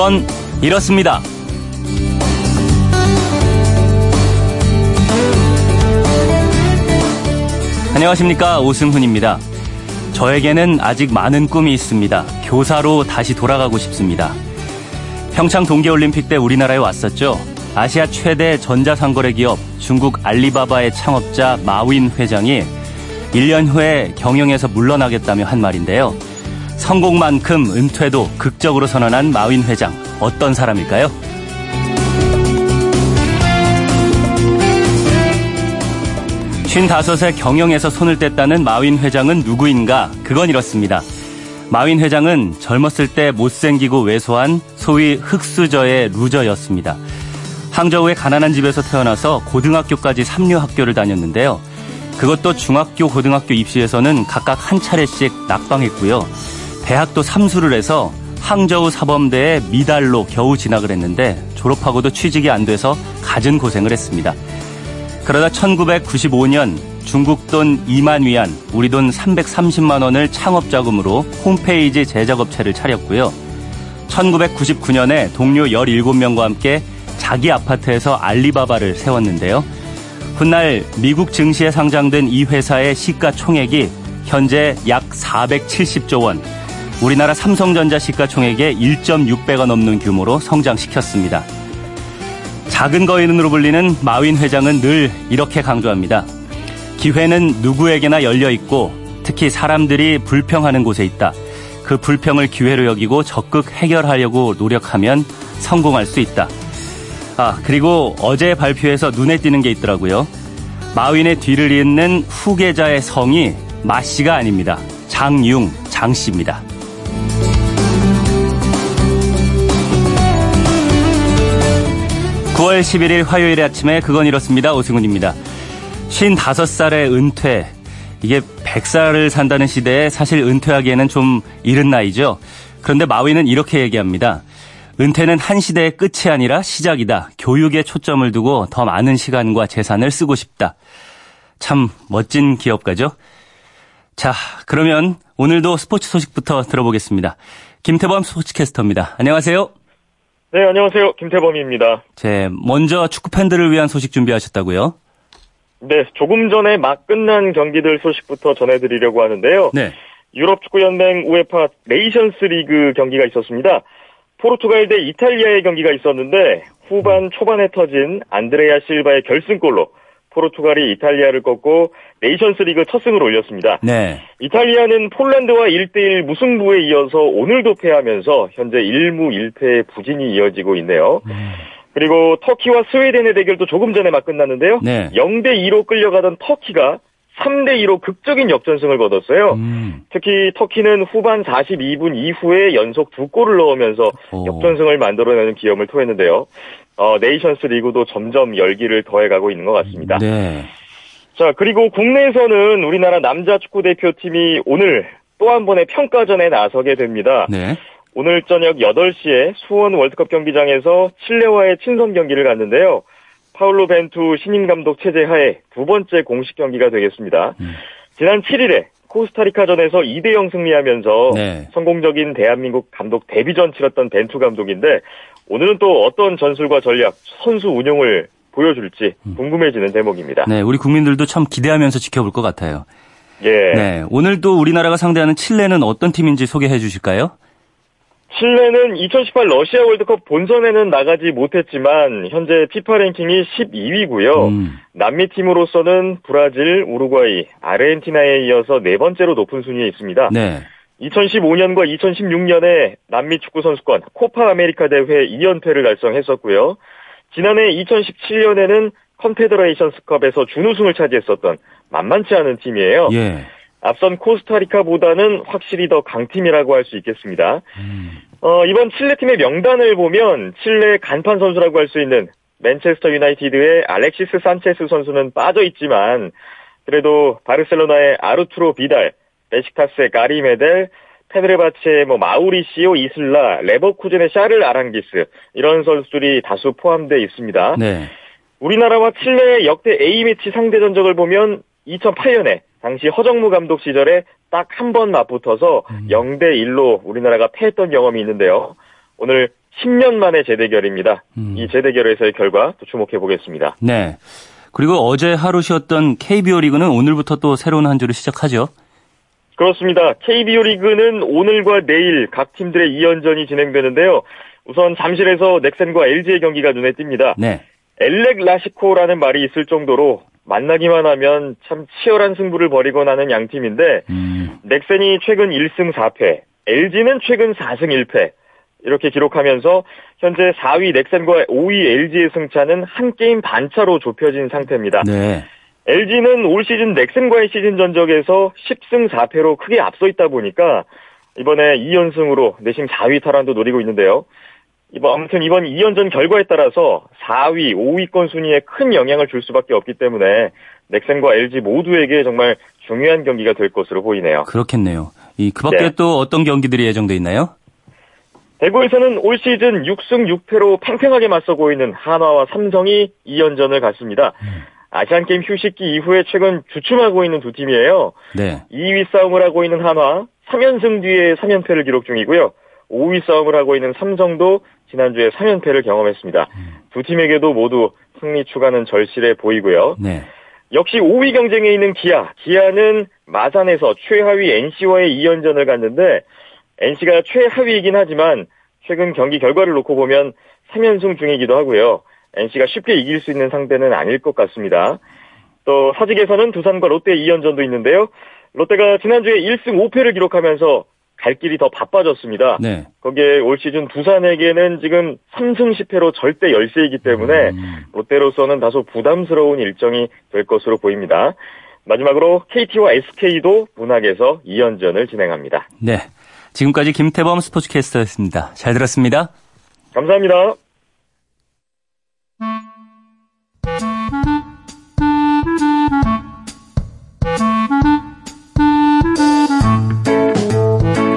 그건 이렇습니다. 안녕하십니까 오승훈입니다. 저에게는 아직 많은 꿈이 있습니다. 교사로 다시 돌아가고 싶습니다. 평창 동계올림픽 때 우리나라에 왔었죠. 아시아 최대 전자상거래 기업 중국 알리바바의 창업자 마윈 회장이 1년 후에 경영에서 물러나겠다며 한 말인데요. 성공만큼 은퇴도 극적으로 선언한 마윈 회장. 어떤 사람일까요? 55세 경영에서 손을 뗐다는 마윈 회장은 누구인가? 그건 이렇습니다. 마윈 회장은 젊었을 때 못생기고 왜소한 소위 흑수저의 루저였습니다. 항저우의 가난한 집에서 태어나서 고등학교까지 삼류 학교를 다녔는데요. 그것도 중학교, 고등학교 입시에서는 각각 한 차례씩 낙방했고요. 대학도 삼수를 해서 항저우 사범대에 미달로 겨우 진학을 했는데 졸업하고도 취직이 안 돼서 갖은 고생을 했습니다. 그러다 1995년 중국 돈 2만 위안, 우리 돈 330만 원을 창업 자금으로 홈페이지 제작업체를 차렸고요. 1999년에 동료 17명과 함께 자기 아파트에서 알리바바를 세웠는데요. 훗날 미국 증시에 상장된 이 회사의 시가총액이 현재 약 470조 원, 우리나라 삼성전자 시가총액의 1.6배가 넘는 규모로 성장시켰습니다. 작은 거인으로 불리는 마윈 회장은 늘 이렇게 강조합니다. 기회는 누구에게나 열려 있고 특히 사람들이 불평하는 곳에 있다. 그 불평을 기회로 여기고 적극 해결하려고 노력하면 성공할 수 있다. 아, 그리고 어제 발표에서 눈에 띄는 게 있더라고요. 마윈의 뒤를 잇는 후계자의 성이 마 씨가 아닙니다. 장융, 장 씨입니다. 9월 11일 화요일 아침에 그건 이렇습니다. 오승훈입니다. 55살의 은퇴. 이게 100살을 산다는 시대에 사실 은퇴하기에는 좀 이른 나이죠. 그런데 마위는 이렇게 얘기합니다. 은퇴는 한 시대의 끝이 아니라 시작이다. 교육에 초점을 두고 더 많은 시간과 재산을 쓰고 싶다. 참 멋진 기업가죠? 자, 그러면 오늘도 스포츠 소식부터 들어보겠습니다. 김태범 스포츠캐스터입니다. 안녕하세요. 네, 안녕하세요. 김태범입니다. 제 먼저 축구 팬들을 위한 소식 준비하셨다고요? 네, 조금 전에 막 끝난 경기들 소식부터 전해드리려고 하는데요. 네. 유럽 축구 연맹 UEFA 네이션스 리그 경기가 있었습니다. 포르투갈 대 이탈리아의 경기가 있었는데 후반 초반에 터진 안드레아 실바의 결승골로 포르투갈이 이탈리아를 꺾고 네이션스 리그 첫 승을 올렸습니다. 네. 이탈리아는 폴란드와 1대1 무승부에 이어서 오늘도 패하면서 현재 1무 1패의 부진이 이어지고 있네요. 음. 그리고 터키와 스웨덴의 대결도 조금 전에 막 끝났는데요. 네. 0대 2로 끌려가던 터키가 3대 2로 극적인 역전승을 거뒀어요. 음. 특히 터키는 후반 42분 이후에 연속 두 골을 넣으면서 오. 역전승을 만들어내는 기염을 토했는데요. 어, 네이션스 리그도 점점 열기를 더해가고 있는 것 같습니다. 네. 자, 그리고 국내에서는 우리나라 남자 축구 대표팀이 오늘 또 한 번의 평가전에 나서게 됩니다. 네. 오늘 저녁 8시에 수원 월드컵 경기장에서 칠레와의 친선 경기를 갖는데요. 파울로 벤투 신임 감독 체제 하에 두 번째 공식 경기가 되겠습니다. 음. 지난 7일에 코스타리카전에서 2대 0 승리하면서 네. 성공적인 대한민국 감독 데뷔전 치렀던 벤투 감독인데 오늘은 또 어떤 전술과 전략, 선수 운용을 보여줄지 궁금해지는 대목입니다. 네, 우리 국민들도 참 기대하면서 지켜볼 것 같아요. 예. 네. 오늘도 우리나라가 상대하는 칠레는 어떤 팀인지 소개해 주실까요? 칠레는 2018 러시아 월드컵 본선에는 나가지 못했지만 현재 피파 랭킹이 12위고요. 음. 남미 팀으로서는 브라질, 우루과이, 아르헨티나에 이어서 네 번째로 높은 순위에 있습니다. 네. 2015년과 2016년에 남미 축구 선수권 코파 아메리카 대회 2연패를 달성했었고요. 지난해 2017년에는 컨페더레이션스컵에서 준우승을 차지했었던 만만치 않은 팀이에요. 예. 앞선 코스타리카보다는 확실히 더 강팀이라고 할 수 있겠습니다. 음. 어, 이번 칠레 팀의 명단을 보면 칠레 간판 선수라고 할 수 있는 맨체스터 유나이티드의 알렉시스 산체스 선수는 빠져 있지만 그래도 바르셀로나의 아르투로 비달, 베식타스의 가리 메델, 페드레바체의 뭐 마우리시오 이슬라, 레버쿠젠의 샤를 아랑기스 이런 선수들이 다수 포함되어 있습니다. 네. 우리나라와 칠레의 역대 A매치 상대 전적을 보면 2008년에 당시 허정무 감독 시절에 딱 한 번 맞붙어서 0대 1로 우리나라가 패했던 경험이 있는데요. 오늘 10년 만의 재대결입니다. 음. 이 재대결에서의 결과 또 주목해 보겠습니다. 네. 그리고 어제 하루 쉬었던 KBO 리그는 오늘부터 또 새로운 한 주를 시작하죠. 그렇습니다. KBO 리그는 오늘과 내일 각 팀들의 2연전이 진행되는데요. 우선 잠실에서 넥센과 LG의 경기가 눈에 띕니다. 네. 엘렉 라시코라는 말이 있을 정도로 만나기만 하면 참 치열한 승부를 벌이곤 하는 양 팀인데 음. 넥센이 최근 1승 4패, LG는 최근 4승 1패 이렇게 기록하면서 현재 4위 넥센과 5위 LG의 승차는 한 게임 반차로 좁혀진 상태입니다. 네. LG는 올 시즌 넥센과의 시즌 전적에서 10승 4패로 크게 앞서 있다 보니까 이번에 2연승으로 내심 4위 탈환도 노리고 있는데요. 이번 아무튼 이번 2연전 결과에 따라서 4위, 5위권 순위에 큰 영향을 줄 수밖에 없기 때문에 넥센과 LG 모두에게 정말 중요한 경기가 될 것으로 보이네요. 그렇겠네요. 이 그밖에 네. 또 어떤 경기들이 예정돼 있나요? 대구에서는 올 시즌 6승 6패로 팽팽하게 맞서고 있는 한화와 삼성이 2연전을 갔습니다. 음. 아시안 게임 휴식기 이후에 최근 주춤하고 있는 두 팀이에요. 네. 2위 싸움을 하고 있는 한화, 3연승 뒤에 3연패를 기록 중이고요. 5위 싸움을 하고 있는 삼성도 지난주에 3연패를 경험했습니다. 음. 두 팀에게도 모두 승리 추가는 절실해 보이고요. 네. 역시 5위 경쟁에 있는 기아. 기아는 마산에서 최하위 NC와의 2연전을 갔는데 NC가 최하위이긴 하지만 최근 경기 결과를 놓고 보면 3연승 중이기도 하고요. NC가 쉽게 이길 수 있는 상대는 아닐 것 같습니다. 또 사직에서는 두산과 롯데 2연전도 있는데요. 롯데가 지난주에 1승 5패를 기록하면서 갈 길이 더 바빠졌습니다. 네. 거기에 올 시즌 두산에게는 지금 3승 10패로 절대 열세이기 때문에 음. 롯데로서는 다소 부담스러운 일정이 될 것으로 보입니다. 마지막으로 KT와 SK도 문학에서 2연전을 진행합니다. 네. 지금까지 김태범 스포츠캐스터였습니다. 잘 들었습니다. 감사합니다.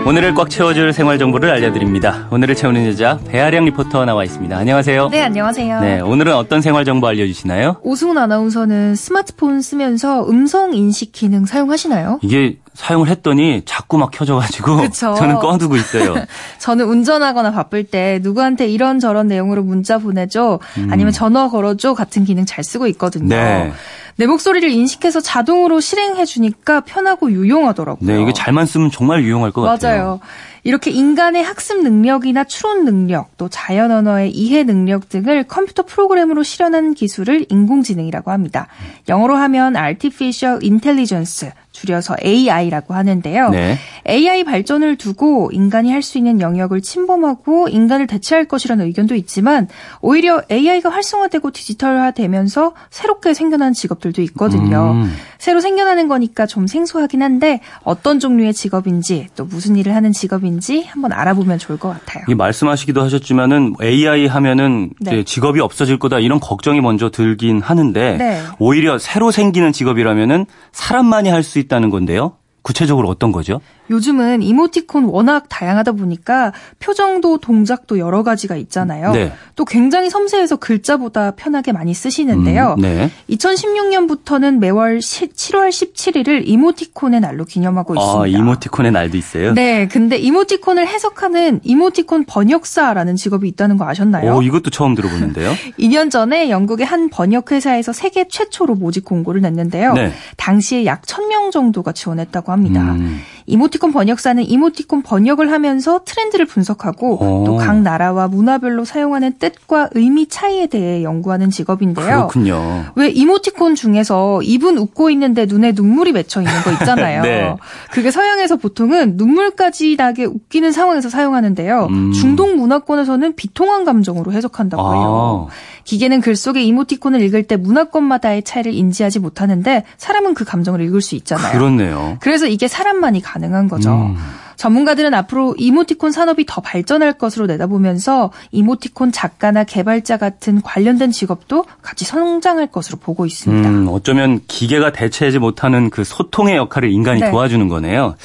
오늘을 꽉 채워줄 생활 정보를 알려드립니다. 오늘을 채우는 여자 배아량 리포터 나와 있습니다. 안녕하세요. 네, 안녕하세요. 네, 오늘은 어떤 생활 정보 알려주시나요? 오승훈 아나운서는 스마트폰 쓰면서 음성 인식 기능 사용하시나요? 이게 사용을 했더니 자꾸 막 켜져가지고 그쵸? 저는 꺼두고 있어요. 저는 운전하거나 바쁠 때 누구한테 이런 저런 내용으로 문자 보내줘 음. 아니면 전화 걸어줘 같은 기능 잘 쓰고 있거든요. 네. 내 목소리를 인식해서 자동으로 실행해 주니까 편하고 유용하더라고요. 네, 이게 잘만 쓰면 정말 유용할 것 맞아요. 같아요. 맞아요. 이렇게 인간의 학습 능력이나 추론 능력, 또 자연 언어의 이해 능력 등을 컴퓨터 프로그램으로 실현한 기술을 인공지능이라고 합니다. 영어로 하면 artificial intelligence, 줄여서 AI라고 하는데요. 네. AI 발전을 두고 인간이 할 수 있는 영역을 침범하고 인간을 대체할 것이라는 의견도 있지만 오히려 AI가 활성화되고 디지털화되면서 새롭게 생겨난 직업들도 있거든요. 음. 새로 생겨나는 거니까 좀 생소하긴 한데 어떤 종류의 직업인지 또 무슨 일을 하는 직업인지 한번 알아보면 좋을 것 같아요. 이 말씀하시기도 하셨지만은 AI 하면은 네. 직업이 없어질 거다 이런 걱정이 먼저 들긴 하는데 네. 오히려 새로 생기는 직업이라면은 사람만이 할 수 있다는 건데요. 구체적으로 어떤 거죠? 요즘은 이모티콘 워낙 다양하다 보니까 표정도 동작도 여러 가지가 있잖아요. 네. 또 굉장히 섬세해서 글자보다 편하게 많이 쓰시는데요. 음, 네. 2016년부터는 매월 7월 17일을 이모티콘의 날로 기념하고 아, 있습니다. 아, 이모티콘의 날도 있어요? 네. 근데 이모티콘을 해석하는 이모티콘 번역사라는 직업이 있다는 거 아셨나요? 오, 이것도 처음 들어보는데요. 2년 전에 영국의 한 번역회사에서 세계 최초로 모집 공고를 냈는데요. 네. 당시에 약 1000명 정도가 지원했다고 합니다. 음. 이모티콘 번역사는 이모티콘 번역을 하면서 트렌드를 분석하고 어. 또각 나라와 문화별로 사용하는 뜻과 의미 차이에 대해 연구하는 직업인데요. 그렇군요. 왜 이모티콘 중에서 입은 웃고 있는데 눈에 눈물이 맺혀 있는 거 있잖아요. 네. 그게 서양에서 보통은 눈물까지 나게 웃기는 상황에서 사용하는데요. 음. 중동 문화권에서는 비통한 감정으로 해석한다고 해요. 아. 기계는 글 속의 이모티콘을 읽을 때 문화권마다의 차이를 인지하지 못하는데 사람은 그 감정을 읽을 수 있잖아요. 그렇네요. 그래서 이게 사람만이 가능한 거죠. 음. 전문가들은 앞으로 이모티콘 산업이 더 발전할 것으로 내다보면서 이모티콘 작가나 개발자 같은 관련된 직업도 같이 성장할 것으로 보고 있습니다. 음, 어쩌면 기계가 대체하지 못하는 그 소통의 역할을 인간이 네. 도와주는 거네요.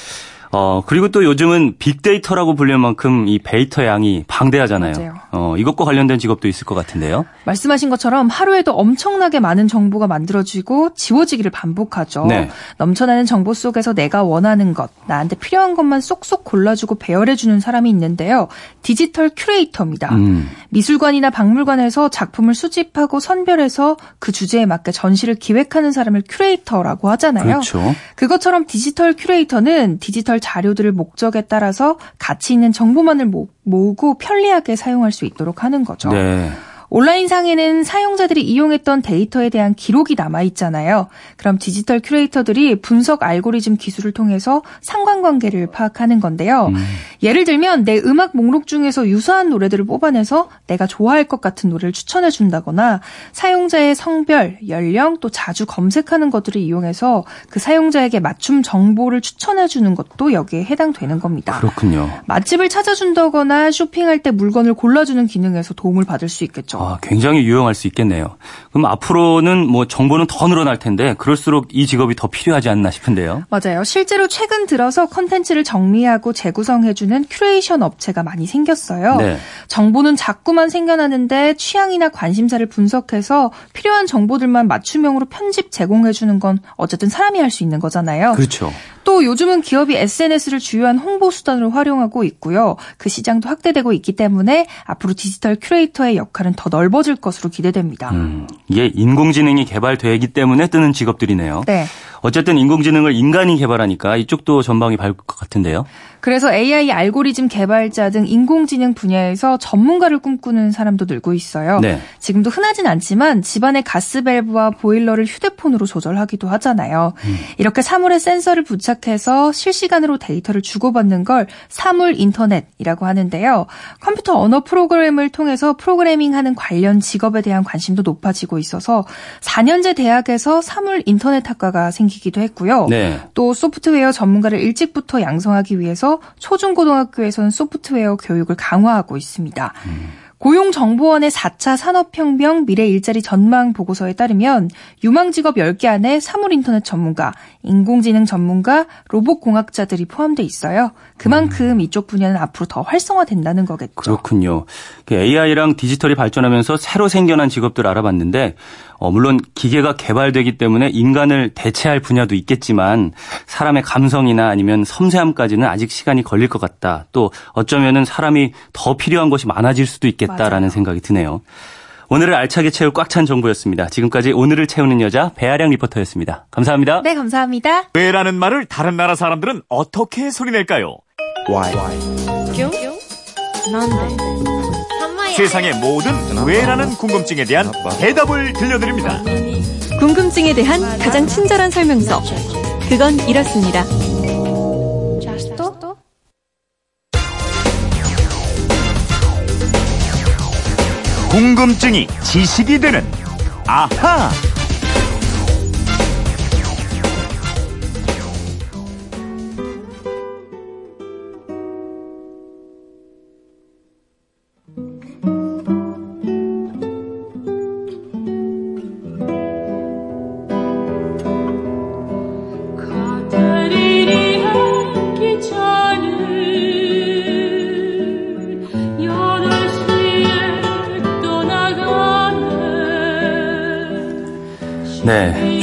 어, 그리고 또 요즘은 빅데이터라고 불릴 만큼 이 데이터 양이 방대하잖아요. 맞아요. 어, 이것과 관련된 직업도 있을 것 같은데요. 말씀하신 것처럼 하루에도 엄청나게 많은 정보가 만들어지고 지워지기를 반복하죠. 네. 넘쳐나는 정보 속에서 내가 원하는 것, 나한테 필요한 것만 쏙쏙 골라주고 배열해주는 사람이 있는데요. 디지털 큐레이터입니다. 음. 미술관이나 박물관에서 작품을 수집하고 선별해서 그 주제에 맞게 전시를 기획하는 사람을 큐레이터라고 하잖아요. 그렇죠. 그것처럼 디지털 큐레이터는 디지털 자료들을 목적에 따라서 가치 있는 정보만을 모- 모으고 편리하게 사용할 수 있도록 하는 거죠. 네. 온라인상에는 사용자들이 이용했던 데이터에 대한 기록이 남아 있잖아요. 그럼 디지털 큐레이터들이 분석 알고리즘 기술을 통해서 상관관계를 파악하는 건데요. 예를 들면 내 음악 목록 중에서 유사한 노래들을 뽑아내서 내가 좋아할 것 같은 노래를 추천해 준다거나 사용자의 성별, 연령, 또 자주 검색하는 것들을 이용해서 그 사용자에게 맞춤 정보를 추천해 주는 것도 여기에 해당되는 겁니다. 그렇군요. 맛집을 찾아준다거나 쇼핑할 때 물건을 골라주는 기능에서 도움을 받을 수 있겠죠. 아, 굉장히 유용할 수 있겠네요. 그럼 앞으로는 뭐 정보는 더 늘어날 텐데 그럴수록 이 직업이 더 필요하지 않나 싶은데요. 맞아요. 실제로 최근 들어서 컨텐츠를 정리하고 재구성해주는 큐레이션 업체가 많이 생겼어요. 네. 정보는 자꾸만 생겨나는데 취향이나 관심사를 분석해서 필요한 정보들만 맞춤형으로 편집 제공해주는 건 어쨌든 사람이 할 수 있는 거잖아요. 그렇죠. 또 요즘은 기업이 SNS를 주요한 홍보 수단으로 활용하고 있고요. 그 시장도 확대되고 있기 때문에 앞으로 디지털 큐레이터의 역할은 더 넓어질 것으로 기대됩니다. 음, 이게 인공지능이 개발되기 때문에 뜨는 직업들이네요. 네. 어쨌든 인공지능을 인간이 개발하니까 이쪽도 전방이 밝을 것 같은데요. 그래서 AI 알고리즘 개발자 등 인공지능 분야에서 전문가를 꿈꾸는 사람도 늘고 있어요. 네. 지금도 흔하진 않지만 집안의 가스밸브와 보일러를 휴대폰으로 조절하기도 하잖아요. 이렇게 사물에 센서를 부착해서 실시간으로 데이터를 주고받는 걸 사물 인터넷이라고 하는데요. 컴퓨터 언어 프로그램을 통해서 프로그래밍하는 관련 직업에 대한 관심도 높아지고 있어서 4년제 대학에서 사물 인터넷 학과가 생 기기도 했고요. 네. 또 소프트웨어 전문가를 일찍부터 양성하기 위해서 초중고등학교에서는 소프트웨어 교육을 강화하고 있습니다. 고용정보원의 4차 산업혁명 미래 일자리 전망 보고서에 따르면 유망 직업 10개 안에 사물인터넷 전문가, 인공지능 전문가, 로봇 공학자들이 포함돼 있어요. 그만큼 이쪽 분야는 앞으로 더 활성화된다는 거겠죠. 그렇군요. AI랑 디지털이 발전하면서 새로 생겨난 직업들 알아봤는데, 어, 물론 기계가 개발되기 때문에 인간을 대체할 분야도 있겠지만 사람의 감성이나 아니면 섬세함까지는 아직 시간이 걸릴 것 같다. 또 어쩌면은 사람이 더 필요한 것이 많아질 수도 있겠다라는 맞아요. 생각이 드네요. 오늘을 알차게 채울 꽉 찬 정보였습니다. 지금까지 오늘을 채우는 여자 배아량 리포터였습니다. 감사합니다. 네, 감사합니다. 왜라는 말을 다른 나라 사람들은 어떻게 소리낼까요? 세상의 모든 왜라는 궁금증에 대한 대답을 들려드립니다. 궁금증에 대한 가장 친절한 설명서. 그건 이렇습니다. 궁금증이 지식이 되는 아하.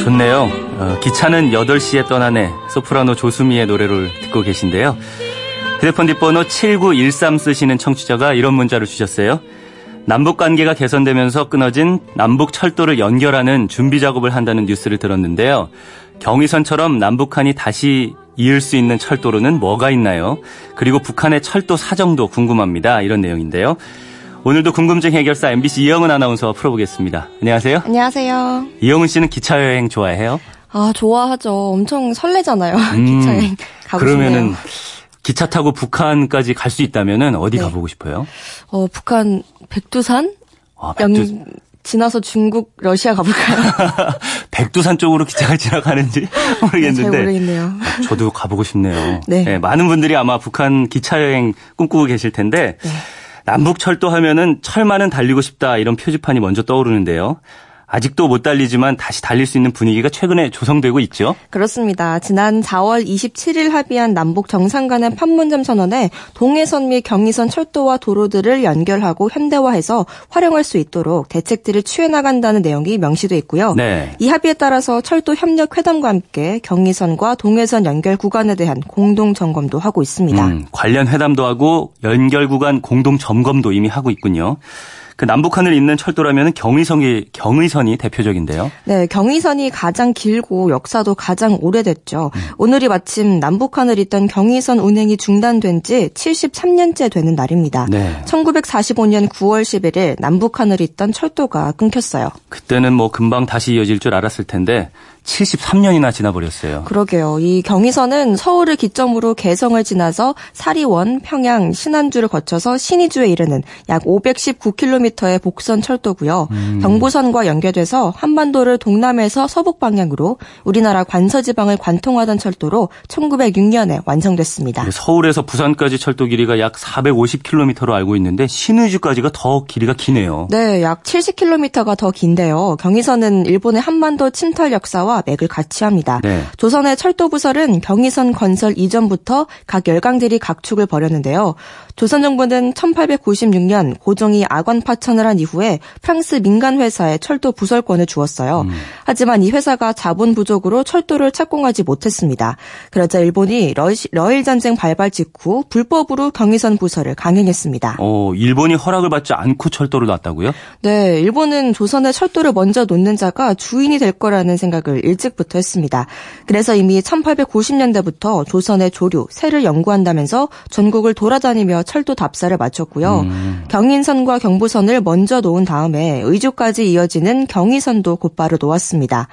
좋네요. 어, 기차는 8시에 떠나네. 소프라노 조수미의 노래를 듣고 계신데요. 휴대폰 뒷번호 7913 쓰시는 청취자가 이런 문자를 주셨어요. 남북 관계가 개선되면서 끊어진 남북 철도를 연결하는 준비 작업을 한다는 뉴스를 들었는데요. 경의선처럼 남북한이 다시 이을 수 있는 철도로는 뭐가 있나요? 그리고 북한의 철도 사정도 궁금합니다. 이런 내용인데요. 오늘도 궁금증 해결사 MBC 이영은 아나운서와 풀어보겠습니다. 안녕하세요. 안녕하세요. 이영은 씨는 기차 여행 좋아해요? 아, 좋아하죠. 엄청 설레잖아요. 음, 기차 여행 가고 그러면은 싶네요. 기차 타고 북한까지 갈 수 있다면은 어디 네. 가보고 싶어요? 어, 북한 백두산? 아, 영, 백두, 지나서 중국, 러시아 가볼까요? 백두산 쪽으로 기차가 지나가는지 잘 모르겠는데 모르겠네요. 저도 가보고 싶네요. 네. 많은 분들이 아마 북한 기차 여행 꿈꾸고 계실 텐데 네. 남북 철도 하면은 철만은 달리고 싶다 이런 표지판이 먼저 떠오르는데요. 아직도 못 달리지만 다시 달릴 수 있는 분위기가 최근에 조성되고 있죠. 그렇습니다. 지난 4월 27일 합의한 남북 정상 간의 판문점 선언에 동해선 및 경의선 철도와 도로들을 연결하고 현대화해서 활용할 수 있도록 대책들을 취해 나간다는 내용이 명시돼 있고요. 네. 이 합의에 따라서 철도 협력 회담과 함께 경의선과 동해선 연결 구간에 대한 공동 점검도 하고 있습니다. 음, 관련 회담도 하고 연결 구간 공동 점검도 이미 하고 있군요. 그 남북한을 잇는 철도라면 경의선이 경의선이 대표적인데요. 네, 경의선이 가장 길고 역사도 가장 오래됐죠. 오늘이 마침 남북한을 잇던 경의선 운행이 중단된 지 73년째 되는 날입니다. 네. 1945년 9월 11일 남북한을 잇던 철도가 끊겼어요. 그때는 뭐 금방 다시 이어질 줄 알았을 텐데 73년이나 지나버렸어요. 그러게요. 이 경의선은 서울을 기점으로 개성을 지나서 사리원, 평양, 신안주를 거쳐서 신의주에 이르는 약 519km의 복선 철도고요. 경부선과 연계돼서 한반도를 동남에서 서북 방향으로 우리나라 관서 지방을 관통하던 철도로 1906년에 완성됐습니다. 서울에서 부산까지 철도 길이가 약 450km로 알고 있는데 신의주까지가 더 길이가 기네요. 네, 약 70km가 더 긴데요. 경의선은 일본의 한반도 침탈 역사와 맥을 같이 합니다. 네. 조선의 철도 부설은 경의선 건설 이전부터 각 열강들이 각축을 벌였는데요. 조선 정부는 1896년 고종이 악원 파천을 한 이후에 프랑스 민간 회사에 철도 부설권을 주었어요. 하지만 이 회사가 자본 부족으로 철도를 착공하지 못했습니다. 그러자 일본이 러시, 러일 전쟁 발발 직후 불법으로 경의선 부설을 강행했습니다. 어, 일본이 허락을 받지 않고 철도를 놨다고요? 네, 일본은 조선의 철도를 먼저 놓는 자가 주인이 될 거라는 생각을 일찍부터 했습니다. 그래서 이미 1890년대부터 조선의 조류, 새를 연구한다면서 전국을 돌아다니며 철도 답사를 마쳤고요. 경인선과 경부선을 먼저 놓은 다음에 의주까지 이어지는 경의선도 곧바로 놓았습니다.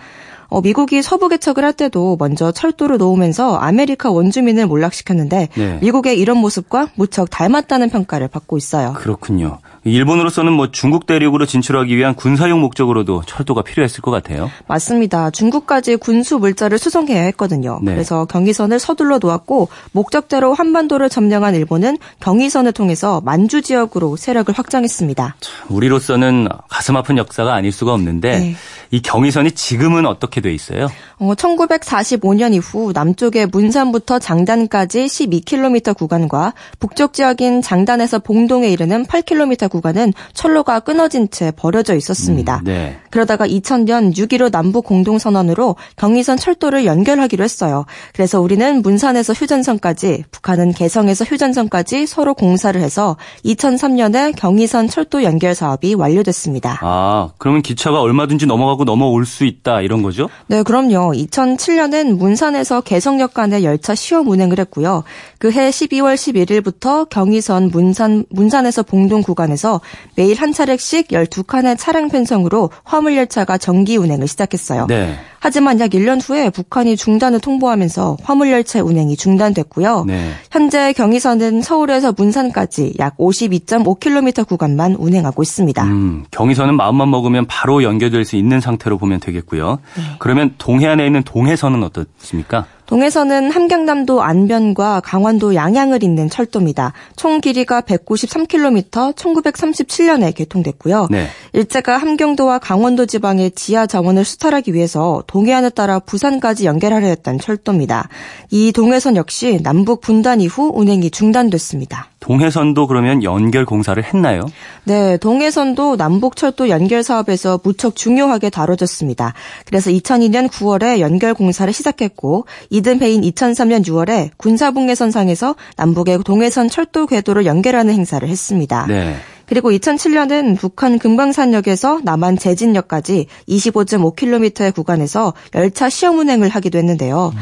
어, 미국이 서부 개척을 할 때도 먼저 철도를 놓으면서 아메리카 원주민을 몰락시켰는데 네. 미국의 이런 모습과 무척 닮았다는 평가를 받고 있어요. 그렇군요. 일본으로서는 뭐 중국 대륙으로 진출하기 위한 군사용 목적으로도 철도가 필요했을 것 같아요. 맞습니다. 중국까지 군수 물자를 수송해야 했거든요. 네. 그래서 경의선을 서둘러 놓았고 목적대로 한반도를 점령한 일본은 경의선을 통해서 만주 지역으로 세력을 확장했습니다. 우리로서는 가슴 아픈 역사가 아닐 수가 없는데 네. 이 경의선이 지금은 어떻게 돼 있어요? 어, 1945년 이후 남쪽의 문산부터 장단까지 12km 구간과 북쪽 지역인 장단에서 봉동에 이르는 8km 구간은 철로가 끊어진 채 버려져 있었습니다. 음, 네. 그러다가 2000년 6.15 남북 공동선언으로 경의선 철도를 연결하기로 했어요. 그래서 우리는 문산에서 휴전선까지, 북한은 개성에서 휴전선까지 서로 공사를 해서 2003년에 경의선 철도 연결 사업이 완료됐습니다. 아, 그러면 기차가 얼마든지 넘어가고 넘어올 수 있다 이런 거죠? 네, 그럼요. 2007년엔 문산에서 개성역 간의 열차 시험 운행을 했고요. 그해 12월 11일부터 경의선 문산 문산에서 봉동 구간에 서 매일 한 차례씩 12칸의 차량 편성으로 화물 열차가 정기 운행을 시작했어요. 네. 하지만 약 1년 후에 북한이 중단을 통보하면서 화물 열차 운행이 중단됐고요. 네. 현재 경의선은 서울에서 문산까지 약 52.5km 구간만 운행하고 있습니다. 음, 경의선은 마음만 먹으면 바로 연결될 수 있는 상태로 보면 되겠고요. 네. 그러면 동해안에 있는 동해선은 어떻습니까? 동해선은 함경남도 안변과 강원도 양양을 잇는 철도입니다. 총 길이가 193km, 1937년에 개통됐고요. 네. 일제가 함경도와 강원도 지방의 지하 자원을 수탈하기 위해서 동해안을 따라 부산까지 연결하려 했던 철도입니다. 이 동해선 역시 남북 분단 이후 운행이 중단됐습니다. 동해선도 그러면 연결 공사를 했나요? 네, 동해선도 남북철도 연결 사업에서 무척 중요하게 다뤄졌습니다. 그래서 2002년 9월에 연결 공사를 시작했고 이 듬해인 2003년 6월에 군사분계선상에서 남북의 동해선 철도 궤도를 연결하는 행사를 했습니다. 네. 그리고 2007년은 북한 금강산역에서 남한 제진역까지 25.5km의 구간에서 열차 시험 운행을 하기도 했는데요.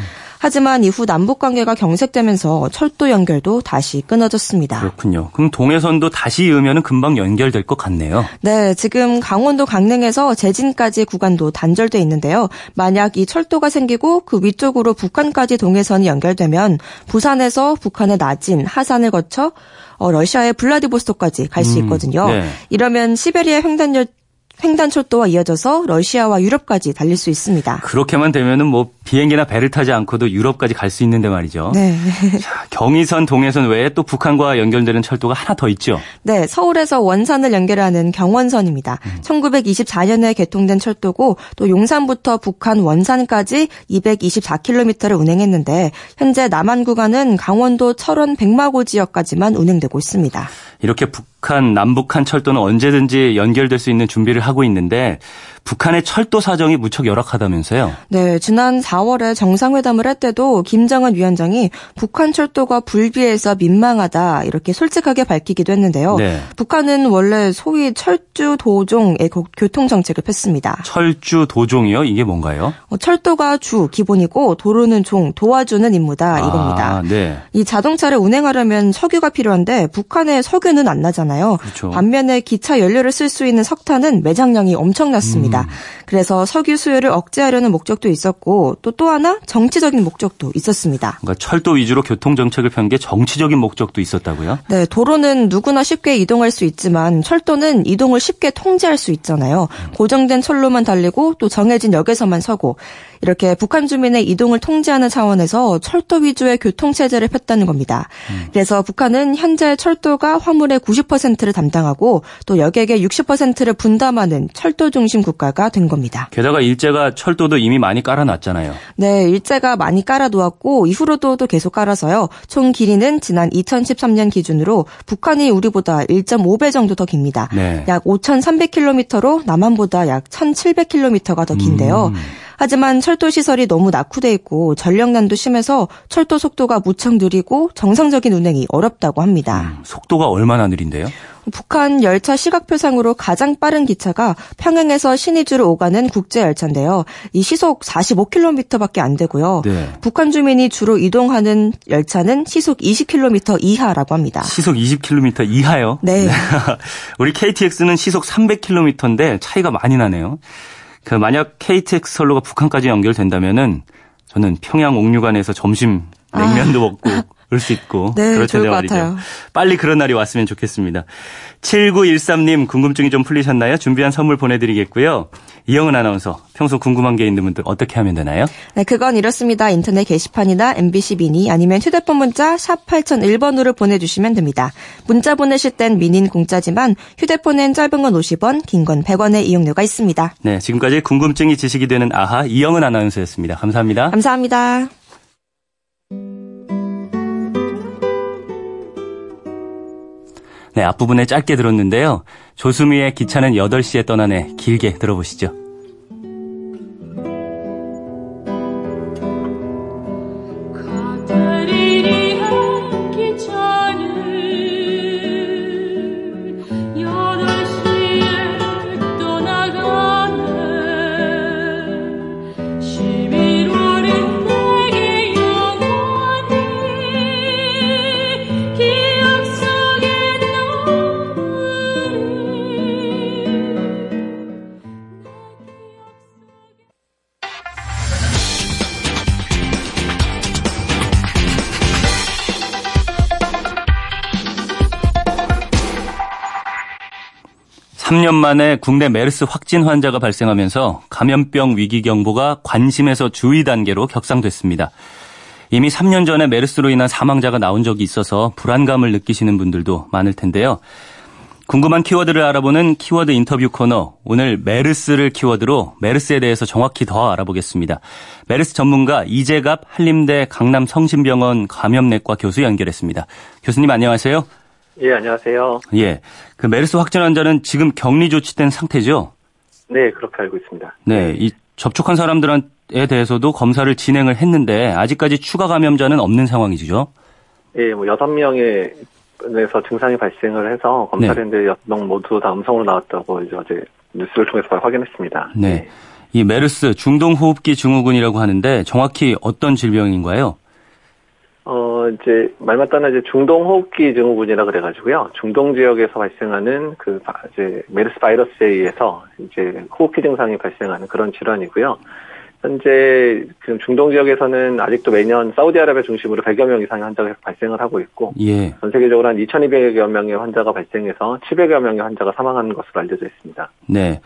하지만 이후 남북 관계가 경색되면서 철도 연결도 다시 끊어졌습니다. 그렇군요. 그럼 동해선도 다시 이으면 금방 연결될 것 같네요. 네, 지금 강원도 강릉에서 제진까지 구간도 단절돼 있는데요. 만약 이 철도가 생기고 그 위쪽으로 북한까지 동해선이 연결되면 부산에서 북한의 나진, 하산을 거쳐 어, 러시아의 블라디보스토크까지 갈수 음, 있거든요. 네. 이러면 시베리아 횡단열 횡단철도와 이어져서 러시아와 유럽까지 달릴 수 있습니다. 그렇게만 되면은 뭐 비행기나 배를 타지 않고도 유럽까지 갈 수 있는데 말이죠. 네. 자, 경의선, 동해선 외에 또 북한과 연결되는 철도가 하나 더 있죠. 네, 서울에서 원산을 연결하는 경원선입니다. 1924년에 개통된 철도고 또 용산부터 북한 원산까지 224km를 운행했는데 현재 남한 구간은 강원도 철원 백마고 지역까지만 운행되고 있습니다. 이렇게 북 한, 남북한 철도는 언제든지 연결될 수 있는 준비를 하고 있는데 북한의 철도 사정이 무척 열악하다면서요? 네, 지난 4월에 정상회담을 할 때도 김정은 위원장이 북한 철도가 불비해서 민망하다 이렇게 솔직하게 밝히기도 했는데요. 네. 북한은 원래 소위 철주 도종의 고- 교통 정책을 폈습니다. 철주 도종이요? 이게 뭔가요? 어, 철도가 주 기본이고 도로는 종 도와주는 임무다 이겁니다. 아, 네. 이 자동차를 운행하려면 석유가 필요한데 북한에 석유는 안 나잖아요. 그렇죠. 반면에 기차 연료를 쓸 수 있는 석탄은 매장량이 엄청났습니다. 음. 그래서 석유 수요를 억제하려는 목적도 있었고 또 또 하나 정치적인 목적도 있었습니다. 그러니까 철도 위주로 교통 정책을 편 게 정치적인 목적도 있었다고요? 네, 도로는 누구나 쉽게 이동할 수 있지만 철도는 이동을 쉽게 통제할 수 있잖아요. 고정된 철로만 달리고 또 정해진 역에서만 서고 이렇게 북한 주민의 이동을 통제하는 차원에서 철도 위주의 교통 체제를 폈다는 겁니다. 그래서 북한은 현재 철도가 화물의 90%를 담당하고 또 여객의 60%를 분담하는 철도 중심 국가 가 된 겁니다. 게다가 일제가 철도도 이미 많이 깔아놨잖아요. 네, 일제가 많이 깔아놓았고 이후로도 또 계속 깔아서요. 총 길이는 지난 2013년 기준으로 북한이 우리보다 1.5배 정도 더 깁니다. 네. 약 5,300km로 남한보다 약 1,700km가 더 긴데요. 음. 하지만 철도 시설이 너무 낙후돼 있고 전력난도 심해서 철도 속도가 무척 느리고 정상적인 운행이 어렵다고 합니다. 음, 속도가 얼마나 느린데요? 북한 열차 시각표상으로 가장 빠른 기차가 평양에서 신의주로 오가는 국제 열차인데요. 이 시속 45km밖에 안 되고요. 네. 북한 주민이 주로 이동하는 열차는 시속 20km 이하라고 합니다. 시속 20km 이하요? 네. 우리 KTX는 시속 300km인데 차이가 많이 나네요. 그 만약 KTX 선로가 북한까지 연결된다면은 저는 평양 옥류관에서 점심 냉면도 먹고 올 수 있고 아. 네, 그럴 텐데 말이죠. 같아요. 빨리 그런 날이 왔으면 좋겠습니다. 7913님 궁금증이 좀 풀리셨나요? 준비한 선물 보내드리겠고요. 이영은 아나운서 평소 궁금한 게 있는 분들 어떻게 하면 되나요? 네, 그건 이렇습니다. 인터넷 게시판이나 MBC 미니 아니면 휴대폰 문자 샵 8001번으로 보내주시면 됩니다. 문자 보내실 땐 미닌 공짜지만 휴대폰엔 짧은 건 50원, 긴 건 100원의 이용료가 있습니다. 네, 지금까지 궁금증이 지식이 되는 아하 이영은 아나운서였습니다. 감사합니다. 감사합니다. 네, 앞부분에 짧게 들었는데요. 조수미의 기차는 8시에 떠나네. 길게 들어보시죠. 3년 만에 국내 메르스 확진 환자가 발생하면서 감염병 위기 경보가 관심에서 주의 단계로 격상됐습니다. 이미 3년 전에 메르스로 인한 사망자가 나온 적이 있어서 불안감을 느끼시는 분들도 많을 텐데요. 궁금한 키워드를 알아보는 키워드 인터뷰 코너. 오늘 메르스를 키워드로 메르스에 대해서 정확히 더 알아보겠습니다. 메르스 전문가 이재갑 한림대 강남성심병원 감염내과 교수 연결했습니다. 교수님 안녕하세요. 예, 안녕하세요. 예. 그 메르스 확진 환자는 지금 격리 조치된 상태죠? 네, 그렇게 알고 있습니다. 네. 이 접촉한 사람들에 대해서도 검사를 진행을 했는데 아직까지 추가 감염자는 없는 상황이죠? 예, 뭐 여섯 명에 에서 증상이 발생을 해서 검사를 네. 했는데 여섯 명 모두 다 음성으로 나왔다고 이제 어제 뉴스를 통해서 확인했습니다. 네. 이 메르스 중동호흡기 증후군이라고 하는데 정확히 어떤 질병인가요? 어, 이제 말 맞다나 이제 중동호흡기 증후군이라 그래가지고요. 중동 지역에서 발생하는 그 바- 이제 메르스 바이러스에 의해서 이제 호흡기 증상이 발생하는 그런 질환이고요. 현재 지금 중동 지역에서는 아직도 매년 사우디아라비아 중심으로 100여 명 이상의 환자가 계속 발생을 하고 있고 예. 전 세계적으로 한 2,200여 명의 환자가 발생해서 700여 명의 환자가 사망하는 것으로 알려져 있습니다. 네.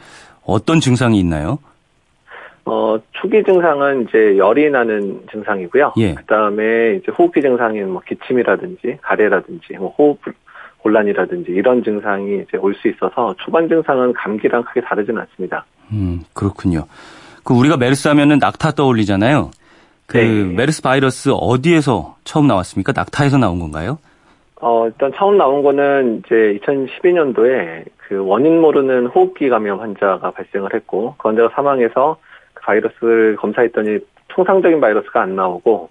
어떤 증상이 있나요? 어, 초기 증상은 이제 열이 나는 증상이고요. 예. 그 다음에 이제 호흡기 증상인 뭐 기침이라든지 가래라든지 뭐 호흡 곤란이라든지 이런 증상이 이제 올 수 있어서 초반 증상은 감기랑 크게 다르지는 않습니다. 음, 그렇군요. 그 우리가 메르스 하면은 낙타 떠올리잖아요. 그 네. 메르스 바이러스 어디에서 처음 나왔습니까? 낙타에서 나온 건가요? 어, 일단 처음 나온 거는 이제 2012년도에 그 원인 모르는 호흡기 감염 환자가 발생을 했고, 그 환자가 사망해서 그 바이러스를 검사했더니 통상적인 바이러스가 안 나오고,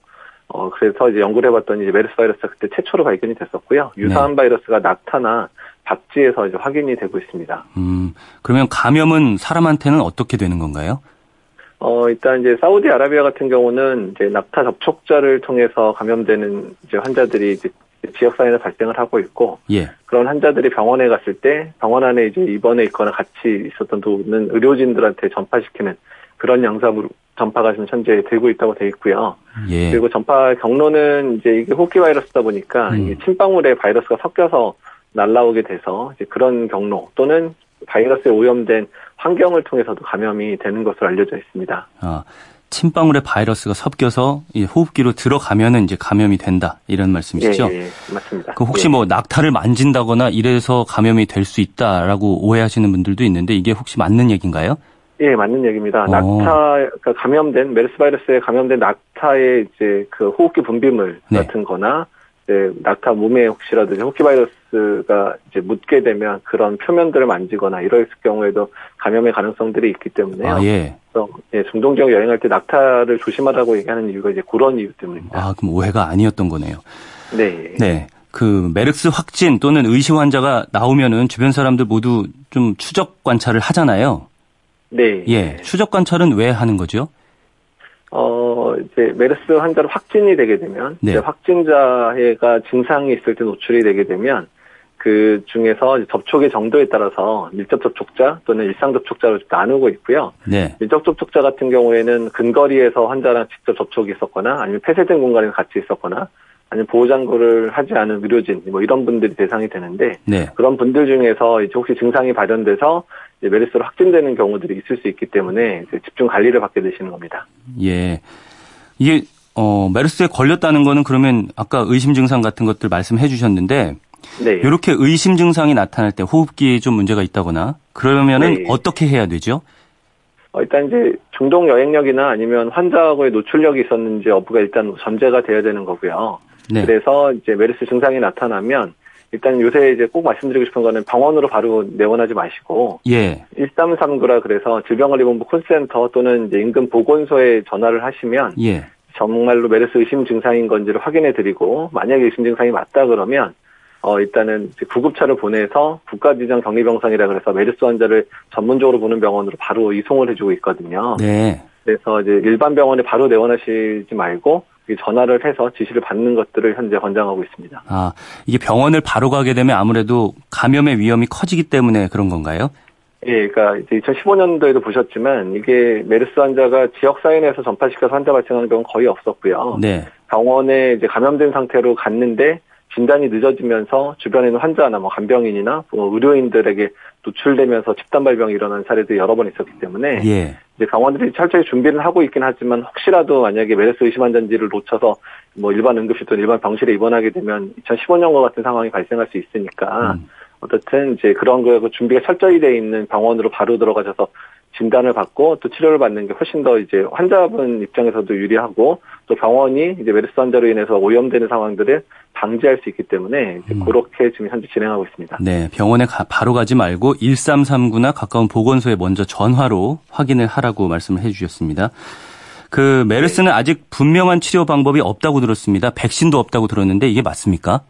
어, 그래서 이제 연구를 해봤더니 이제 메르스 바이러스가 그때 최초로 발견이 됐었고요. 유사한 네. 바이러스가 낙타나 박쥐에서 이제 확인이 되고 있습니다. 음, 그러면 감염은 사람한테는 어떻게 되는 건가요? 어, 일단 이제 사우디아라비아 같은 경우는 이제 낙타 접촉자를 통해서 감염되는 이제 환자들이 이제 지역 사회에 발생을 하고 있고, 예. 그런 환자들이 병원에 갔을 때 병원 안에 이제 입원해 있거나 같이 있었던 분은 의료진들한테 전파시키는 그런 양상으로 전파가 지금 현재 되고 있다고 돼 있고요. 예. 그리고 전파 경로는 이제 이게 호흡기 바이러스다 보니까 음. 이게 침방울에 바이러스가 섞여서 날라오게 돼서 이제 그런 경로 또는 바이러스에 오염된 환경을 통해서도 감염이 되는 것으로 알려져 있습니다. 아, 침방울에 바이러스가 섞여서 이 호흡기로 들어가면은 이제 감염이 된다. 이런 말씀이시죠? 예, 예, 맞습니다. 그 혹시 예. 뭐 낙타를 만진다거나 이래서 감염이 될 수 있다라고 오해하시는 분들도 있는데 이게 혹시 맞는 얘기인가요? 예, 맞는 얘기입니다. 어. 낙타가 감염된 메르스 바이러스에 감염된 낙타의 이제 그 호흡기 분비물 네. 같은 거나 이제 낙타 몸에 혹시라도 호흡기 바이러스가 이제 묻게 되면 그런 표면들을 만지거나 이럴 경우에도 감염의 가능성들이 있기 때문에요. 아, 예. 그래서 예, 중동 지역 여행할 때 낙타를 조심하라고 얘기하는 이유가 이제 그런 이유 때문입니다. 아, 그럼 오해가 아니었던 거네요. 네. 네. 그 메르스 확진 또는 의심 환자가 나오면은 주변 사람들 모두 좀 추적 관찰을 하잖아요. 네. 예. 추적 관찰은 왜 하는 거죠? 어, 이제 메르스 환자로 확진이 되게 되면 네. 확진자가 증상이 있을 때 노출이 되게 되면 그 중에서 접촉의 정도에 따라서 밀접 접촉자 또는 일상 접촉자로 좀 나누고 있고요. 네. 밀접 접촉자 같은 경우에는 근거리에서 환자랑 직접 접촉이 있었거나 아니면 폐쇄된 공간에 같이 있었거나 아니면 보호장구를 하지 않은 의료진 뭐 이런 분들이 대상이 되는데 네. 그런 분들 중에서 이제 혹시 증상이 발현돼서 메르스로 확진되는 경우들이 있을 수 있기 때문에 집중 관리를 받게 되시는 겁니다. 예. 이게 어 메르스에 걸렸다는 거는 그러면 아까 의심 증상 같은 것들 말씀해 주셨는데 네. 이렇게 의심 증상이 나타날 때 호흡기에 좀 문제가 있다거나 그러면은 네. 어떻게 해야 되죠? 어, 일단 이제 중동 여행력이나 아니면 환자하고의 노출력이 있었는지 여부가 일단 전제가 돼야 되는 거고요. 네. 그래서 이제 메르스 증상이 나타나면 일단 요새 이제 꼭 말씀드리고 싶은 거는 병원으로 바로 내원하지 마시고 예. 1339라 그래서 질병관리본부 콜센터 또는 이제 인근 보건소에 전화를 하시면 예. 정말로 메르스 의심 증상인 건지를 확인해 드리고 만약에 의심 증상이 맞다 그러면 어 일단은 구급차를 보내서 국가지정 격리병상이라 그래서 메르스 환자를 전문적으로 보는 병원으로 바로 이송을 해주고 있거든요. 네. 그래서 이제 일반 병원에 바로 내원하시지 말고 이 전화를 해서 지시를 받는 것들을 현재 권장하고 있습니다. 아, 이게 병원을 바로 가게 되면 아무래도 감염의 위험이 커지기 때문에 그런 건가요? 예, 그러니까 이제 2015년도에도 보셨지만 이게 메르스 환자가 지역 사회 내에서 전파시켜서 환자 발생하는 경우는 거의 없었고요. 네. 병원에 이제 감염된 상태로 갔는데 진단이 늦어지면서 주변에 있는 환자나 뭐 간병인이나 뭐 의료인들에게 노출되면서 집단 발병이 일어난 사례도 여러 번 있었기 때문에 예. 이제 병원들이 철저히 준비를 하고 있긴 하지만 혹시라도 만약에 메르스 의심 환자인지를 놓쳐서 뭐 일반 응급실 또는 일반 병실에 입원하게 되면 2015년과 같은 상황이 발생할 수 있으니까 음. 어떻든 이제 그런 거에 준비가 철저히 돼 있는 병원으로 바로 들어가셔서 진단을 받고 또 치료를 받는 게 훨씬 더 이제 환자분 입장에서도 유리하고 또 병원이 이제 메르스 환자로 인해서 오염되는 상황들을 방지할 수 있기 때문에 이제 음. 그렇게 지금 현재 진행하고 있습니다. 네, 병원에 가- 바로 가지 말고 1339나 가까운 보건소에 먼저 전화로 확인을 하라고 말씀을 해 주셨습니다. 그 메르스는 아직 분명한 치료 방법이 없다고 들었습니다. 백신도 없다고 들었는데 이게 맞습니까?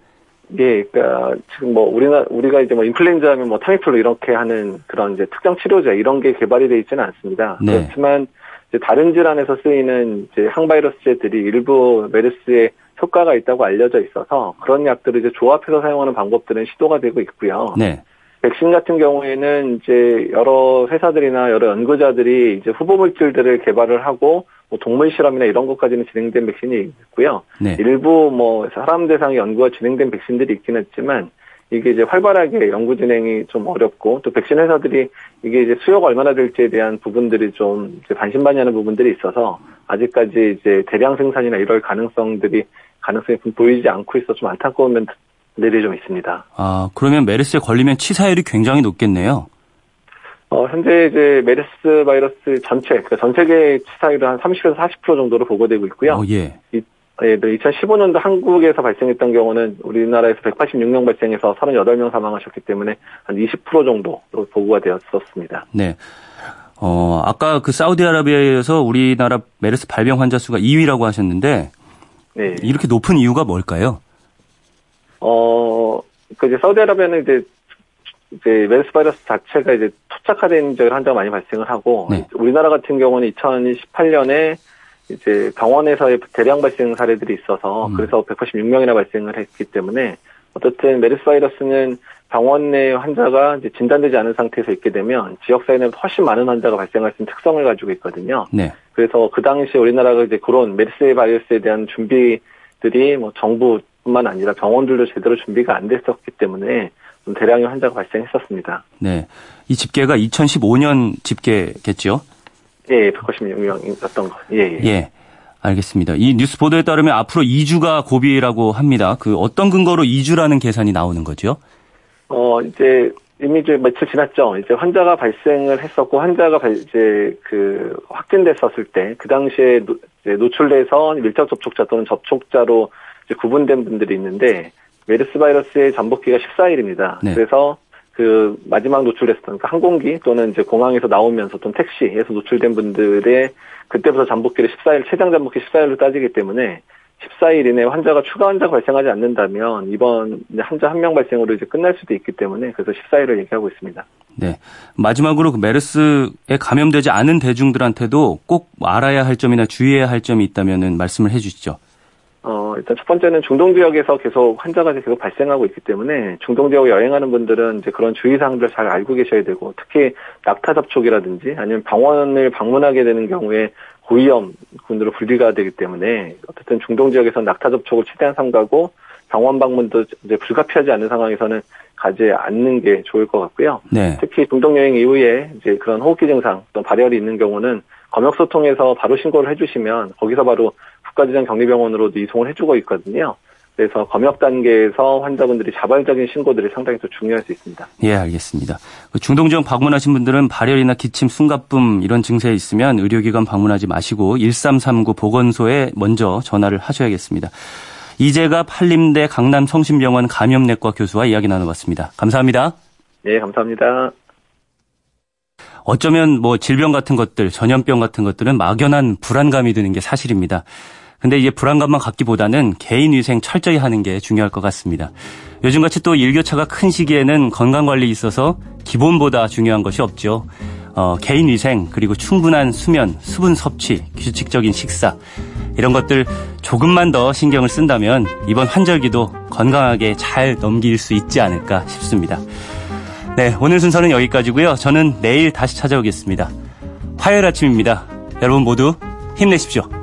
예, 그러니까 지금 뭐 우리나 우리가 이제 뭐 인플루엔자면 뭐 타미플루 이렇게 하는 그런 이제 특정 치료제 이런 게 개발이 돼 있지는 않습니다. 네. 그렇지만 이제 다른 질환에서 쓰이는 이제 항바이러스제들이 일부 메르스에 효과가 있다고 알려져 있어서 그런 약들을 이제 조합해서 사용하는 방법들은 시도가 되고 있고요. 네. 백신 같은 경우에는 이제 여러 회사들이나 여러 연구자들이 이제 후보 물질들을 개발을 하고 뭐 동물 실험이나 이런 것까지는 진행된 백신이 있고요. 네. 일부 뭐 사람 대상 연구가 진행된 백신들이 있긴 했지만 이게 이제 활발하게 연구 진행이 좀 어렵고 또 백신 회사들이 이게 이제 수요가 얼마나 될지에 대한 부분들이 좀 반신반의하는 부분들이 있어서 아직까지 이제 대량 생산이나 이럴 가능성들이 가능성이 좀 보이지 않고 있어 좀 안타까운 면들이 좀 있습니다. 아, 그러면 메르스에 걸리면 치사율이 굉장히 높겠네요. 어, 현재 이제 메르스 바이러스 전체, 그러니까 전 세계 치사율은 한 30에서 40% 정도로 보고되고 있고요. 어, 예. 예, 2015년도 한국에서 발생했던 경우는 우리나라에서 186명 발생해서 38명 사망하셨기 때문에 한 20% 정도로 보고가 되었었습니다. 네. 어, 아까 그 사우디아라비아에서 우리나라 메르스 발병 환자 수가 2위라고 하셨는데 네. 이렇게 높은 이유가 뭘까요? 어, 그 이제 사우디아라비아는 이제 이제 메르스 바이러스 자체가 이제 토착화된 적 환자가 많이 발생을 하고 네. 우리나라 같은 경우는 2018년에 이제 병원에서의 대량 발생 사례들이 있어서 음. 그래서 186명이나 발생을 했기 때문에 어쨌든 메르스 바이러스는 병원 내 환자가 이제 진단되지 않은 상태에서 있게 되면 지역 사회는 훨씬 많은 환자가 발생할 수 있는 특성을 가지고 있거든요. 네. 그래서 그 당시에 우리나라가 이제 그런 메르스 바이러스에 대한 준비들이 뭐 정부 뿐만 아니라 병원들도 제대로 준비가 안 됐었기 때문에 좀 대량의 환자가 발생했었습니다. 네. 이 집계가 2015년 집계겠죠? 예, 196명이었던 거. 예, 예. 예. 알겠습니다. 이 뉴스 보도에 따르면 앞으로 2주가 고비라고 합니다. 그 어떤 근거로 2주라는 계산이 나오는 거죠? 어, 이제 이미 이제 며칠 지났죠. 이제 환자가 발생을 했었고 환자가 발- 이제 그 확진됐었을 때 그 당시에 노, 이제 노출돼서 밀접 접촉자 또는 접촉자로 구분된 분들이 있는데 메르스 바이러스의 잠복기가 14일입니다. 네. 그래서 그 마지막 노출됐었던 그러니까 항공기 또는 이제 공항에서 나오면서 또는 택시에서 노출된 분들의 그때부터 잠복기를 14일 최장 잠복기 14일로 따지기 때문에 14일 이내 환자가 추가 환자가 발생하지 않는다면 이번 환자 한 명 발생으로 이제 끝날 수도 있기 때문에 그래서 14일을 얘기하고 있습니다. 네. 마지막으로 그 메르스에 감염되지 않은 대중들한테도 꼭 알아야 할 점이나 주의해야 할 점이 있다면 말씀을 해 주시죠. 어, 일단 첫 번째는 중동 지역에서 계속 환자가 계속 발생하고 있기 때문에 중동 지역에 여행하는 분들은 이제 그런 주의사항들을 잘 알고 계셔야 되고 특히 낙타 접촉이라든지 아니면 병원을 방문하게 되는 경우에 고위험 군으로 분리가 되기 때문에 어쨌든 중동 지역에서 낙타 접촉을 최대한 삼가고 병원 방문도 이제 불가피하지 않는 상황에서는 가지 않는 게 좋을 것 같고요. 네. 특히 중동 여행 이후에 이제 그런 호흡기 증상 또 발열이 있는 경우는 검역소 통해서 바로 신고를 해주시면 거기서 바로 국가지정 격리병원으로 도 이송을 해주고 있거든요. 그래서 검역 단계에서 환자분들이 자발적인 신고들이 상당히 또 중요할 수 있습니다. 예, 알겠습니다. 그 중동 지역 방문하신 분들은 발열이나 기침, 숨가쁨 이런 증세 있으면 의료기관 방문하지 마시고 1339 보건소에 먼저 전화를 하셔야겠습니다. 이재갑 한림대 강남 성심병원 감염내과 교수와 이야기 나눠봤습니다. 감사합니다. 네, 감사합니다. 어쩌면 뭐 질병 같은 것들, 전염병 같은 것들은 막연한 불안감이 드는 게 사실입니다. 근데 이게 불안감만 갖기보다는 개인 위생 철저히 하는 게 중요할 것 같습니다. 요즘같이 또 일교차가 큰 시기에는 건강관리 있어서 기본보다 중요한 것이 없죠. 어, 개인 위생, 그리고 충분한 수면, 수분 섭취, 규칙적인 식사, 이런 것들 조금만 더 신경을 쓴다면 이번 환절기도 건강하게 잘 넘길 수 있지 않을까 싶습니다. 네, 오늘 순서는 여기까지고요. 저는 내일 다시 찾아오겠습니다. 화요일 아침입니다. 여러분 모두 힘내십시오.